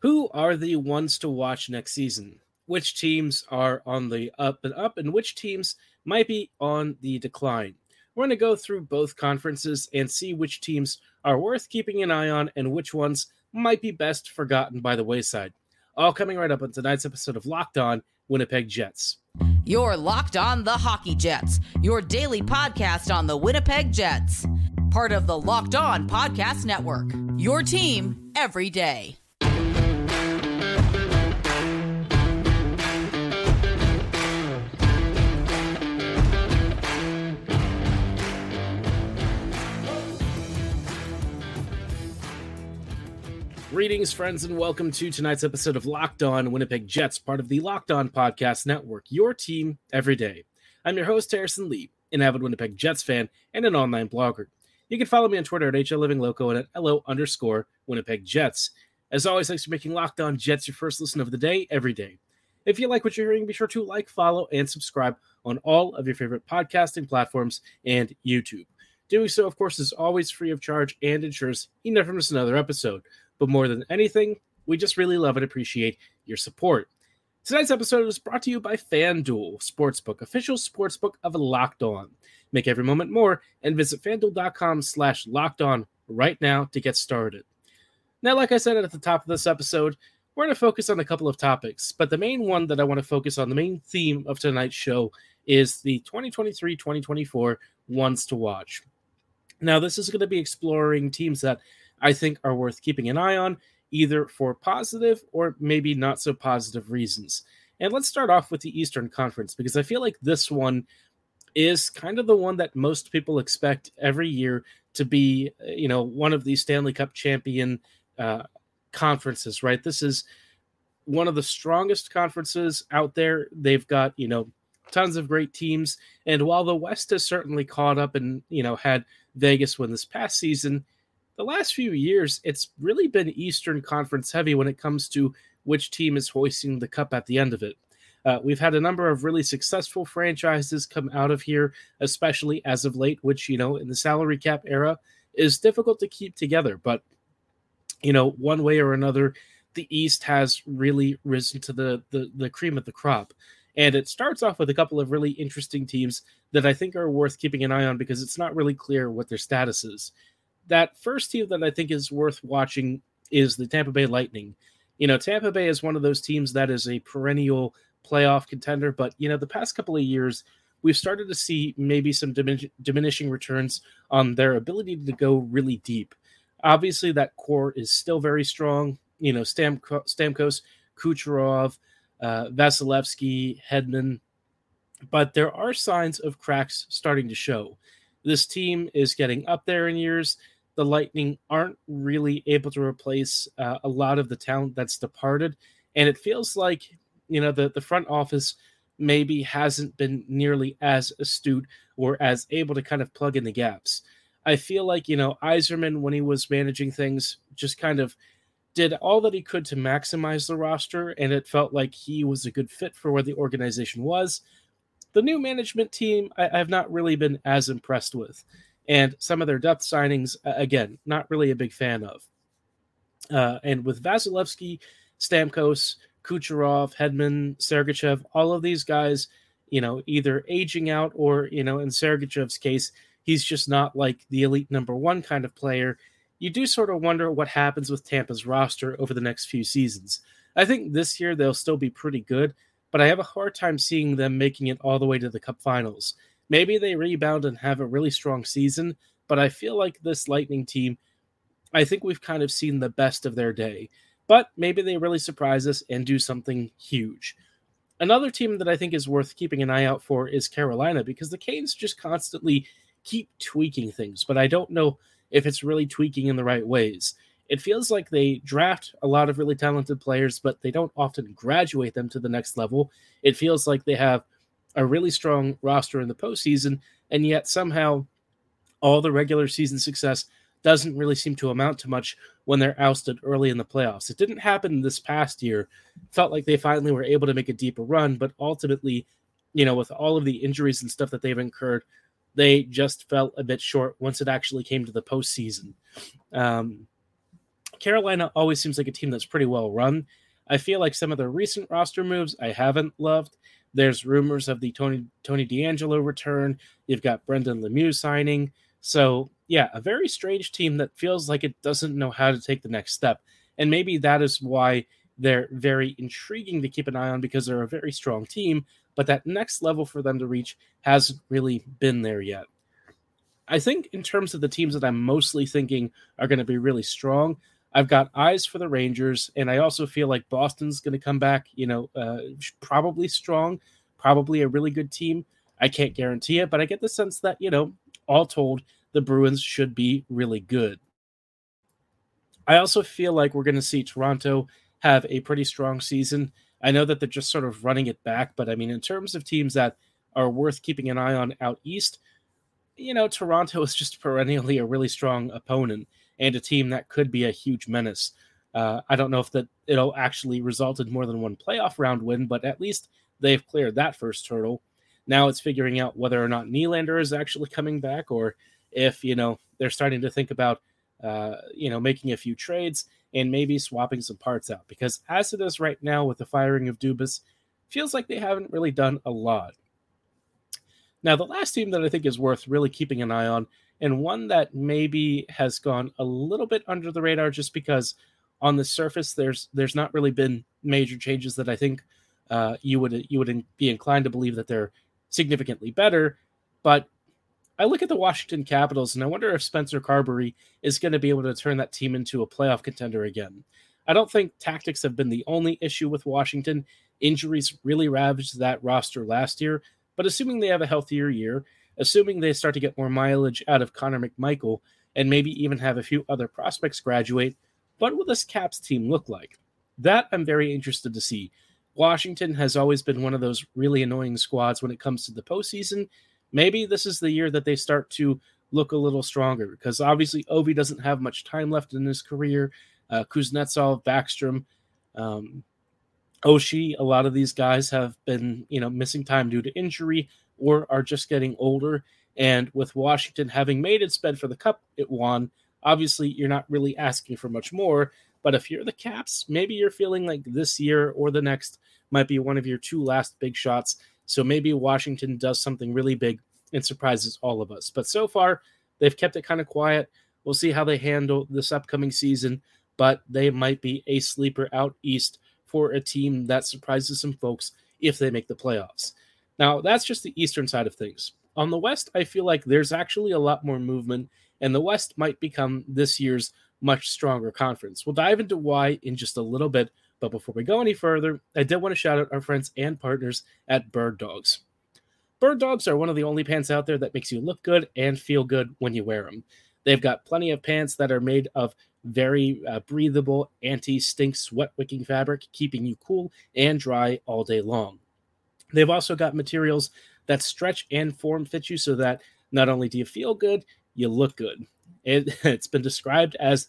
Who are the ones to watch next season? Which teams are on the up and up, and which teams might be on the decline? We're going to go through both conferences and see which teams are worth keeping an eye on and which ones might be best forgotten by the wayside. All coming right up on tonight's episode of Locked On Winnipeg Jets. You're Locked On the Hockey Jets, your daily podcast on the Winnipeg Jets. Part of the Locked On Podcast Network. Your team every day. Greetings, friends, and welcome to tonight's episode of Locked On Winnipeg Jets, part of the Locked On Podcast Network, your team every day. I'm your host, Harrison Lee, an avid Winnipeg Jets fan and an online blogger. You can follow me on Twitter at HLLivingLoco and at LO underscore Winnipeg Jets. As always, thanks for making Locked On Jets your first listen of the day every day. If you like what you're hearing, be sure to like, follow, and subscribe on all of your favorite podcasting platforms and YouTube. Doing so, of course, is always free of charge and ensures you never miss another episode. But more than anything, we just really love and appreciate your support. Tonight's episode is brought to you by FanDuel Sportsbook, official sportsbook of Locked On. Make every moment more and visit fanduel.com slash locked on right now to get started. Now, like I said at the top of this episode, we're going to focus on a couple of topics, but the main one that I want to focus on, the main theme of tonight's show, is the 2023 2024 ones to watch. Now, this is going to be exploring teams that I think are worth keeping an eye on, either for positive or maybe not so positive reasons. And let's start off with the Eastern Conference because I feel like this one is kind of the one that most people expect every year to be, you know, one of these Stanley Cup champion uh, conferences, right? This is one of the strongest conferences out there. They've got, you know, tons of great teams. And while the West has certainly caught up and, you know, had Vegas win this past season, the last few years, it's really been Eastern Conference heavy when it comes to which team is hoisting the cup at the end of it. Uh, we've had a number of really successful franchises come out of here, especially as of late, which, you know, in the salary cap era is difficult to keep together. But, you know, one way or another, the East has really risen to the, the, the cream of the crop. And it starts off with a couple of really interesting teams that I think are worth keeping an eye on because it's not really clear what their status is that first team that I think is worth watching is the Tampa Bay Lightning. You know, Tampa Bay is one of those teams that is a perennial playoff contender, but you know, the past couple of years, we've started to see maybe some dimin- diminishing returns on their ability to go really deep. Obviously, that core is still very strong. You know, Stamko- Stamkos, Kucherov, uh, Vasilevskiy, Hedman, but there are signs of cracks starting to show. This team is getting up there in years the Lightning aren't really able to replace uh, a lot of the talent that's departed. And it feels like, you know, the, the front office maybe hasn't been nearly as astute or as able to kind of plug in the gaps. I feel like, you know, Yzerman, when he was managing things, just kind of did all that he could to maximize the roster, and it felt like he was a good fit for where the organization was. The new management team, I, have not really been as impressed with and some of their depth signings, again, not really a big fan of. Uh, and with Vasilevskiy, Stamkos, Kucherov, Hedman, Sergachev, all of these guys, you know, either aging out or, you know, in Sergachev's case, he's just not like the elite number one kind of player. You do sort of wonder what happens with Tampa's roster over the next few seasons. I think this year they'll still be pretty good, but I have a hard time seeing them making it all the way to the Cup Finals. Maybe they rebound and have a really strong season, but I feel like this Lightning team, I think we've kind of seen the best of their day. But maybe they really surprise us and do something huge. Another team that I think is worth keeping an eye out for is Carolina because the Canes just constantly keep tweaking things, but I don't know if it's really tweaking in the right ways. It feels like they draft a lot of really talented players, but they don't often graduate them to the next level. It feels like they have a really strong roster in the postseason, and yet somehow all the regular season success doesn't really seem to amount to much when they're ousted early in the playoffs. It didn't happen this past year. Felt like they finally were able to make a deeper run, but ultimately, you know, with all of the injuries and stuff that they've incurred, they just fell a bit short once it actually came to the postseason. Um, Carolina always seems like a team that's pretty well run. I feel like some of the recent roster moves I haven't loved. There's rumors of the Tony Tony DeAngelo return. You've got Brendan Lemieux signing. So yeah, a very strange team that feels like it doesn't know how to take the next step. And maybe that is why they're very intriguing to keep an eye on because they're a very strong team, but that next level for them to reach hasn't really been there yet. I think in terms of the teams that I'm mostly thinking are going to be really strong, I've got eyes for the Rangers, and I also feel like Boston's going to come back, you know, uh, probably strong, probably a really good team. I can't guarantee it, but I get the sense that, you know, all told, the Bruins should be really good. I also feel like we're going to see Toronto have a pretty strong season. I know that they're just sort of running it back, but I mean, in terms of teams that are worth keeping an eye on out east, you know, Toronto is just perennially a really strong opponent and a team that could be a huge menace. Uh, I don't know if that it'll actually result in more than one playoff round win, but at least they've cleared that first hurdle. Now it's figuring out whether or not Nylander is actually coming back, or if you know they're starting to think about uh, you know making a few trades and maybe swapping some parts out. Because as it is right now with the firing of Dubas, feels like they haven't really done a lot. Now the last team that I think is worth really keeping an eye on and one that maybe has gone a little bit under the radar just because on the surface there's there's not really been major changes that I think uh, you would you would be inclined to believe that they're significantly better. But I look at the Washington Capitals and I wonder if Spencer Carbery is going to be able to turn that team into a playoff contender again. I don't think tactics have been the only issue with Washington. Injuries really ravaged that roster last year, but assuming they have a healthier year assuming they start to get more mileage out of Connor McMichael and maybe even have a few other prospects graduate, what will this Caps team look like? That I'm very interested to see. Washington has always been one of those really annoying squads when it comes to the postseason. Maybe this is the year that they start to look a little stronger because obviously Ovi doesn't have much time left in his career. Uh, Kuznetsov, Backstrom, um, Oshie, a lot of these guys have been, you know, missing time due to injury or are just getting older. And with Washington having made its bed for the cup it won, obviously you're not really asking for much more. But if you're the Caps, maybe you're feeling like this year or the next might be one of your two last big shots. So maybe Washington does something really big and surprises all of us. But so far, they've kept it kind of quiet. We'll see how they handle this upcoming season, but they might be a sleeper out east for a team that surprises some folks if they make the playoffs. Now, that's just the eastern side of things. On the west, I feel like there's actually a lot more movement, and the west might become this year's much stronger conference. We'll dive into why in just a little bit, but before we go any further, I did want to shout out our friends and partners at Bird Dogs. Bird Dogs are one of the only pants out there that makes you look good and feel good when you wear them. They've got plenty of pants that are made of very uh, breathable, anti stink, sweat wicking fabric, keeping you cool and dry all day long. They've also got materials that stretch and form fit you so that not only do you feel good, you look good. It, it's been described as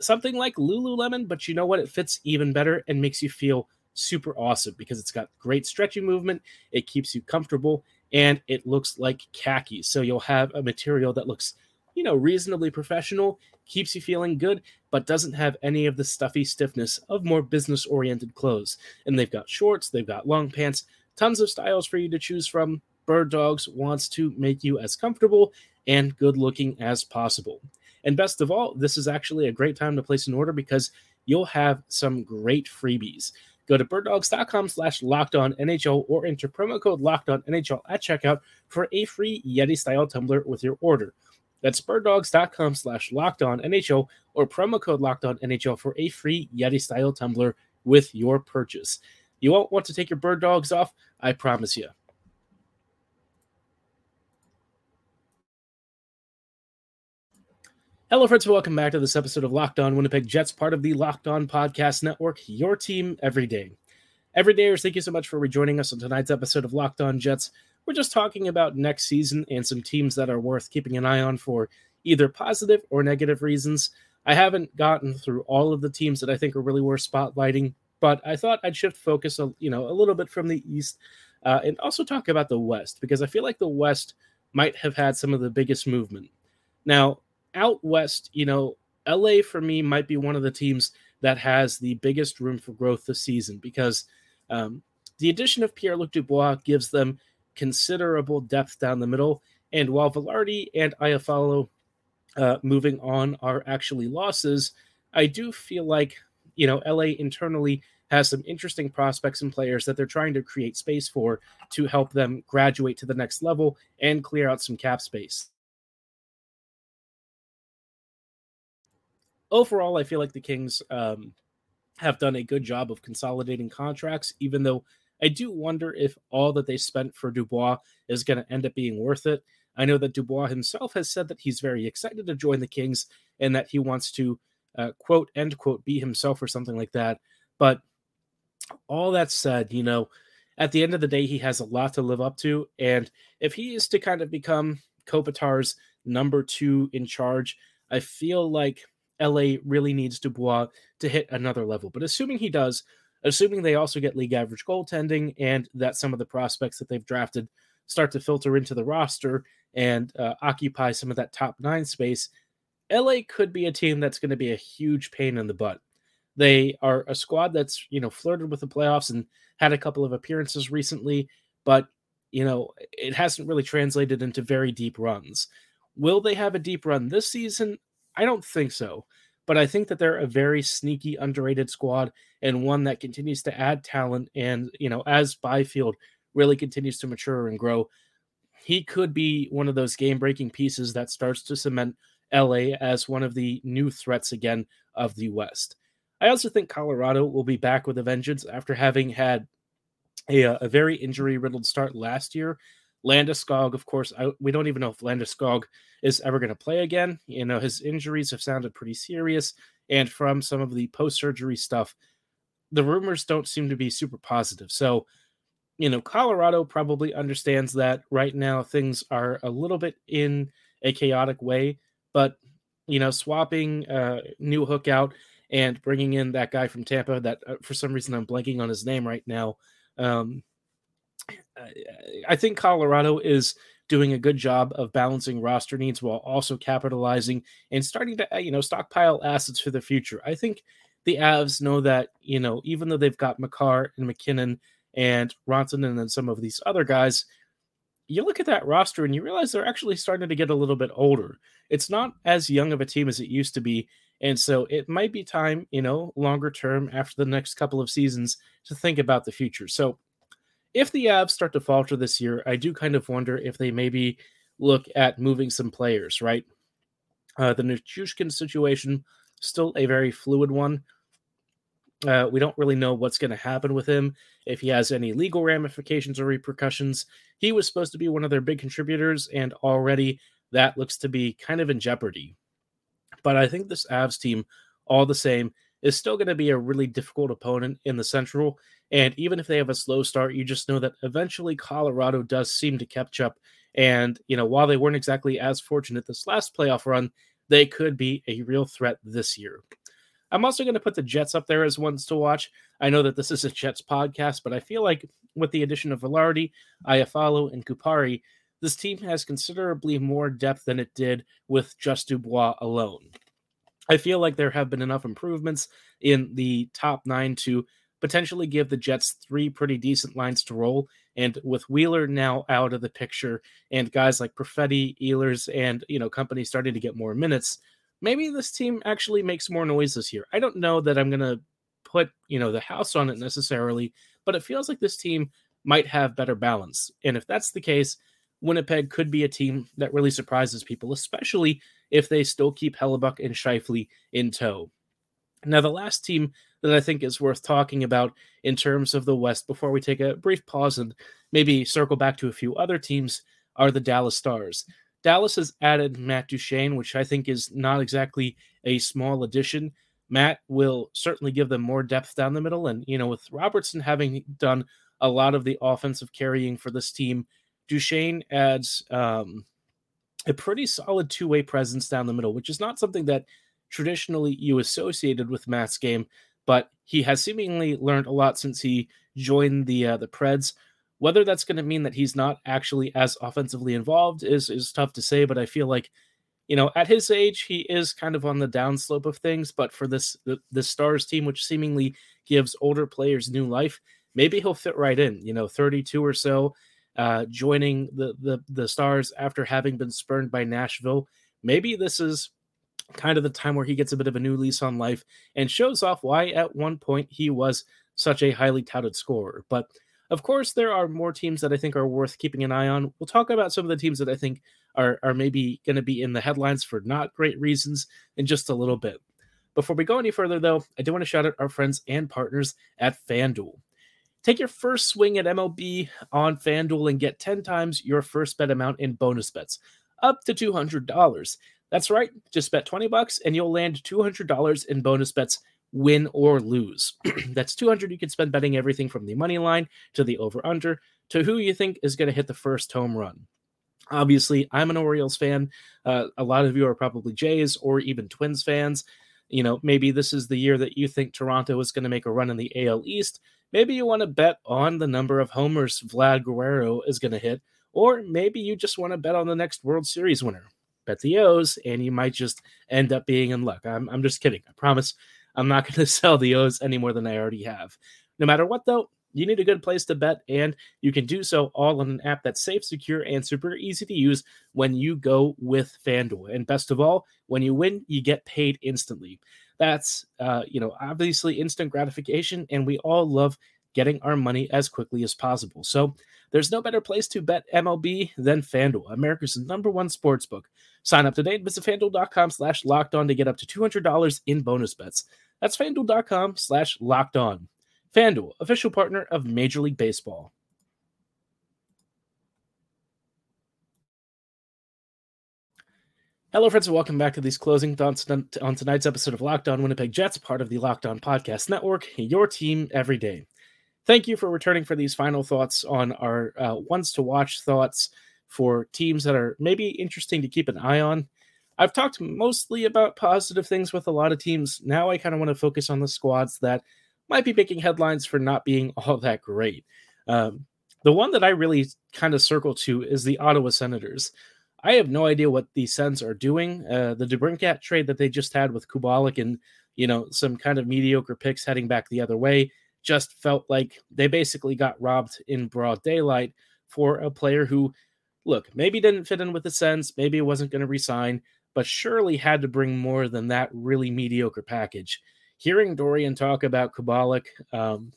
something like Lululemon, but you know what? It fits even better and makes you feel super awesome because it's got great stretching movement, it keeps you comfortable, and it looks like khaki. So you'll have a material that looks, you know, reasonably professional, keeps you feeling good, but doesn't have any of the stuffy stiffness of more business oriented clothes. And they've got shorts, they've got long pants, Tons of styles for you to choose from. Bird Dogs wants to make you as comfortable and good looking as possible. And best of all, this is actually a great time to place an order because you'll have some great freebies. Go to birddogs.com slash locked on NHL or enter promo code locked on NHL at checkout for a free Yeti style tumbler with your order. That's birddogs.com slash locked on NHL or promo code locked on NHL for a free Yeti style tumbler with your purchase. You won't want to take your bird dogs off, I promise you. Hello, friends, and welcome back to this episode of Locked On Winnipeg Jets, part of the Locked On Podcast Network, your team every day. Everydayers, thank you so much for rejoining us on tonight's episode of Locked On Jets. We're just talking about next season and some teams that are worth keeping an eye on for either positive or negative reasons. I haven't gotten through all of the teams that I think are really worth spotlighting, but I thought I'd shift focus, a, you know, a little bit from the East, uh, and also talk about the West because I feel like the West might have had some of the biggest movement. Now, out west, you know, LA for me might be one of the teams that has the biggest room for growth this season because um, the addition of Pierre Luc Dubois gives them considerable depth down the middle. And while Vilardi and Iafallo uh, moving on are actually losses, I do feel like, you know, LA internally has some interesting prospects and players that they're trying to create space for to help them graduate to the next level and clear out some cap space. Overall, I feel like the Kings um, have done a good job of consolidating contracts, even though I do wonder if all that they spent for Dubois is going to end up being worth it. I know that Dubois himself has said that he's very excited to join the Kings and that he wants to uh, quote end quote be himself or something like that. But all that said, you know, at the end of the day, he has a lot to live up to. And if he is to kind of become Kopitar's number two in charge, I feel like LA really needs Dubois to hit another level. But assuming he does, assuming they also get league average goaltending and that some of the prospects that they've drafted start to filter into the roster and uh, occupy some of that top nine space, LA could be a team that's going to be a huge pain in the butt. They are a squad that's, you know, flirted with the playoffs and had a couple of appearances recently, but, you know, it hasn't really translated into very deep runs. Will they have a deep run this season? I don't think so. But I think that they're a very sneaky, underrated squad and one that continues to add talent. And, you know, as Byfield really continues to mature and grow, he could be one of those game breaking pieces that starts to cement LA as one of the new threats again of the West. I also think Colorado will be back with a vengeance after having had a, uh, a very injury riddled start last year. Landeskog, of course, I, we don't even know if Landeskog is ever going to play again. You know, his injuries have sounded pretty serious. And from some of the post surgery stuff, the rumors don't seem to be super positive. So, you know, Colorado probably understands that right now things are a little bit in a chaotic way. But, you know, swapping uh, Newhook out and bringing in that guy from Tampa that uh, for some reason I'm blanking on his name right now. Um, I think Colorado is doing a good job of balancing roster needs while also capitalizing and starting to uh, you know stockpile assets for the future. I think the Avs know that you know even though they've got Makar and MacKinnon and Ronson and then some of these other guys, you look at that roster and you realize they're actually starting to get a little bit older. It's not as young of a team as it used to be. And so it might be time, you know, longer term after the next couple of seasons to think about the future. So if the Avs start to falter this year, I do kind of wonder if they maybe look at moving some players, right? Uh, the Nichushkin situation, still a very fluid one. Uh, we don't really know what's going to happen with him, if he has any legal ramifications or repercussions. He was supposed to be one of their big contributors, and already that looks to be kind of in jeopardy. But I think this Avs team, all the same, is still going to be a really difficult opponent in the Central. And even if they have a slow start, you just know that eventually Colorado does seem to catch up. And, you know, while they weren't exactly as fortunate this last playoff run, they could be a real threat this year. I'm also going to put the Jets up there as ones to watch. I know that this is a Jets podcast, but I feel like with the addition of Vilardi, Iafallo, and Kupari, this team has considerably more depth than it did with just Dubois alone. I feel like there have been enough improvements in the top nine to potentially give the Jets three pretty decent lines to roll. And with Wheeler now out of the picture and guys like Perfetti, Ehlers, and you know, company starting to get more minutes, maybe this team actually makes more noise this year. I don't know that I'm gonna put, you know, the house on it necessarily, but it feels like this team might have better balance. And if that's the case, Winnipeg could be a team that really surprises people, especially if they still keep Hellebuyck and Scheifele in tow. Now, the last team that I think is worth talking about in terms of the West before we take a brief pause and maybe circle back to a few other teams are the Dallas Stars. Dallas has added Matt Duchene, which I think is not exactly a small addition. Matt will certainly give them more depth down the middle. And, you know, with Robertson having done a lot of the offensive carrying for this team, Duchene adds um, a pretty solid two way presence down the middle, which is not something that traditionally you associated with Matt's game, but he has seemingly learned a lot since he joined the uh, the Preds. Whether that's going to mean that he's not actually as offensively involved is is tough to say, but I feel like you know, at his age, he is kind of on the downslope of things. But for this the, Stars team, which seemingly gives older players new life, maybe he'll fit right in. You know, 32 or so, uh, joining the the the Stars after having been spurned by Nashville. Maybe this is kind of the time where he gets a bit of a new lease on life and shows off why at one point he was such a highly touted scorer. But of course, there are more teams that I think are worth keeping an eye on. We'll talk about some of the teams that I think are, are maybe going to be in the headlines for not great reasons in just a little bit. Before we go any further, though, I do want to shout out our friends and partners at FanDuel. Take your first swing at MLB on FanDuel and get 10 times your first bet amount in bonus bets, up to $200. That's right, just bet 20 bucks and you'll land $200 in bonus bets win or lose. That's 200 you can spend betting everything from the money line to the over under to who you think is going to hit the first home run. Obviously, I'm an Orioles fan. Uh, a lot of you are probably Jays or even Twins fans. You know, maybe this is the year that you think Toronto is going to make a run in the AL East. Maybe you want to bet on the number of homers Vlad Guerrero is going to hit, or maybe you just want to bet on the next World Series winner. Bet the O's, and you might just end up being in luck. I'm, I'm just kidding. I promise I'm not going to sell the O's any more than I already have. No matter what, though, you need a good place to bet, and you can do so all on an app that's safe, secure, and super easy to use when you go with FanDuel. And best of all, when you win, you get paid instantly. That's, uh, you know, obviously instant gratification, and we all love getting our money as quickly as possible. So there's no better place to bet MLB than FanDuel, America's number one sports book. Sign up today and visit fanduel.com slash locked on to get up to $200 in bonus bets. That's fanduel.com slash locked on. FanDuel, official partner of Major League Baseball. Hello, friends, and welcome back to these closing thoughts on tonight's episode of Locked On Winnipeg Jets, part of the Locked On Podcast Network, your team every day. Thank you for returning for these final thoughts on our uh, ones to watch thoughts for teams that are maybe interesting to keep an eye on. I've talked mostly about positive things with a lot of teams. Now I kind of want to focus on the squads that might be making headlines for not being all that great. Um, the one that I really kind of circle to is the Ottawa Senators. I have no idea what the Sens are doing. Uh, the DeBrincat trade that they just had with Kubalik and you know some kind of mediocre picks heading back the other way just felt like they basically got robbed in broad daylight for a player who, look, maybe didn't fit in with the Sens, maybe wasn't going to resign, but surely had to bring more than that really mediocre package. Hearing Dorian talk about Kubalik um,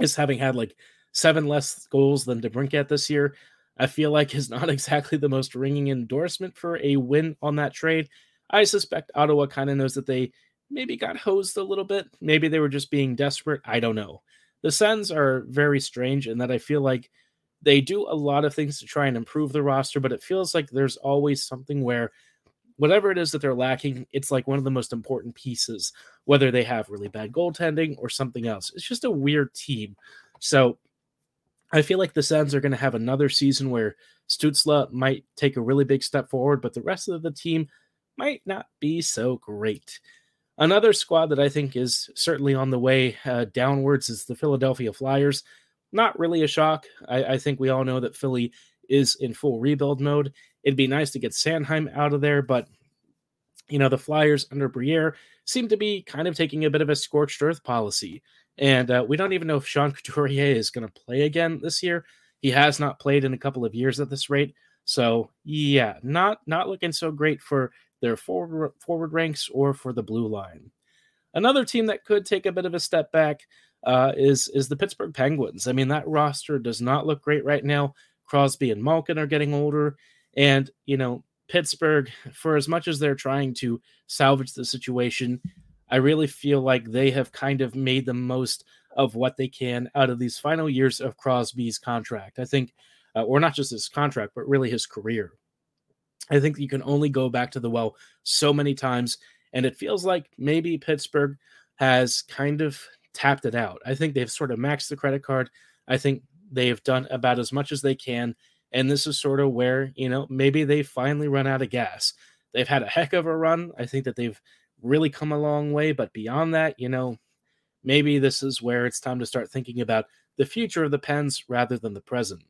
as having had like seven less goals than DeBrincat this year, I feel like is not exactly the most ringing endorsement for a win on that trade. I suspect Ottawa kind of knows that they maybe got hosed a little bit. Maybe they were just being desperate. I don't know. The Sens are very strange in that I feel like they do a lot of things to try and improve the roster, but it feels like there's always something where whatever it is that they're lacking, it's like one of the most important pieces, whether they have really bad goaltending or something else. It's just a weird team. So I feel like the Sens are going to have another season where Stützle might take a really big step forward, but the rest of the team might not be so great. Another squad that I think is certainly on the way uh, downwards is the Philadelphia Flyers. Not really a shock. I, I, think we all know that Philly is in full rebuild mode. It'd be nice to get Sanheim out of there, but you know the Flyers under Briere seem to be kind of taking a bit of a scorched earth policy, and uh, we don't even know if Sean Couturier is going to play again this year. He has not played in a couple of years at this rate, so yeah, not not looking so great for their forward, forward ranks or for the blue line. Another team that could take a bit of a step back uh, is is the Pittsburgh Penguins. I mean, that roster does not look great right now. Crosby and Malkin are getting older, and you know Pittsburgh, for as much as they're trying to salvage the situation, I really feel like they have kind of made the most of what they can out of these final years of Crosby's contract. I think, uh, or not just his contract, but really his career. I think you can only go back to the well so many times. And it feels like maybe Pittsburgh has kind of tapped it out. I think they've sort of maxed the credit card. I think they've done about as much as they can. And this is sort of where, you know, maybe they finally run out of gas. They've had a heck of a run. I think that they've really come a long way. But beyond that, you know, maybe this is where it's time to start thinking about the future of the Pens rather than the present.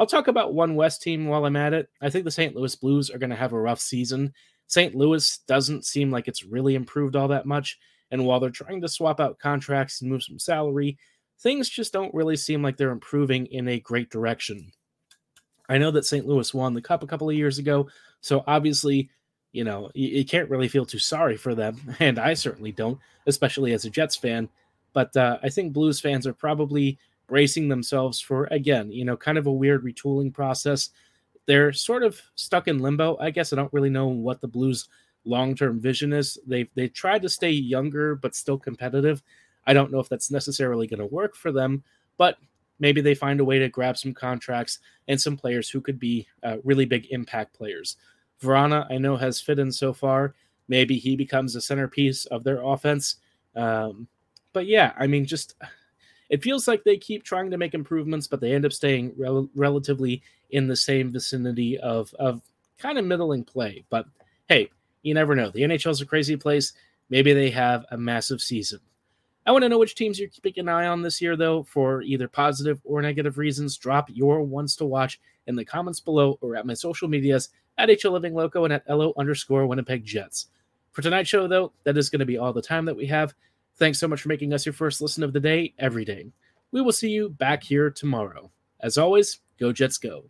I'll talk about one West team while I'm at it. I think the St. Louis Blues are going to have a rough season. St. Louis doesn't seem like it's really improved all that much. And while they're trying to swap out contracts and move some salary, things just don't really seem like they're improving in a great direction. I know that St. Louis won the cup a couple of years ago, so obviously, you know, you, you can't really feel too sorry for them, and I certainly don't, especially as a Jets fan. But uh, I think Blues fans are probably bracing themselves for again, you know, kind of a weird retooling process. They're sort of stuck in limbo. I guess I don't really know what the Blues long-term vision is. They they tried to stay younger but still competitive. I don't know if that's necessarily going to work for them, but maybe they find a way to grab some contracts and some players who could be uh, really big impact players. Vrana, I know, has fit in so far. Maybe he becomes a centerpiece of their offense. Um, but yeah, I mean, just it feels like they keep trying to make improvements, but they end up staying rel- relatively in the same vicinity of of kind of middling play. But hey, you never know. The NHL is a crazy place. Maybe they have a massive season. I want to know which teams you're keeping an eye on this year, though, for either positive or negative reasons. Drop your ones to watch in the comments below or at my social medias at HL Living Loco and at LO underscore Winnipeg Jets. For tonight's show, though, that is going to be all the time that we have. Thanks so much for making us your first listen of the day every day. We will see you back here tomorrow. As always, go Jets go.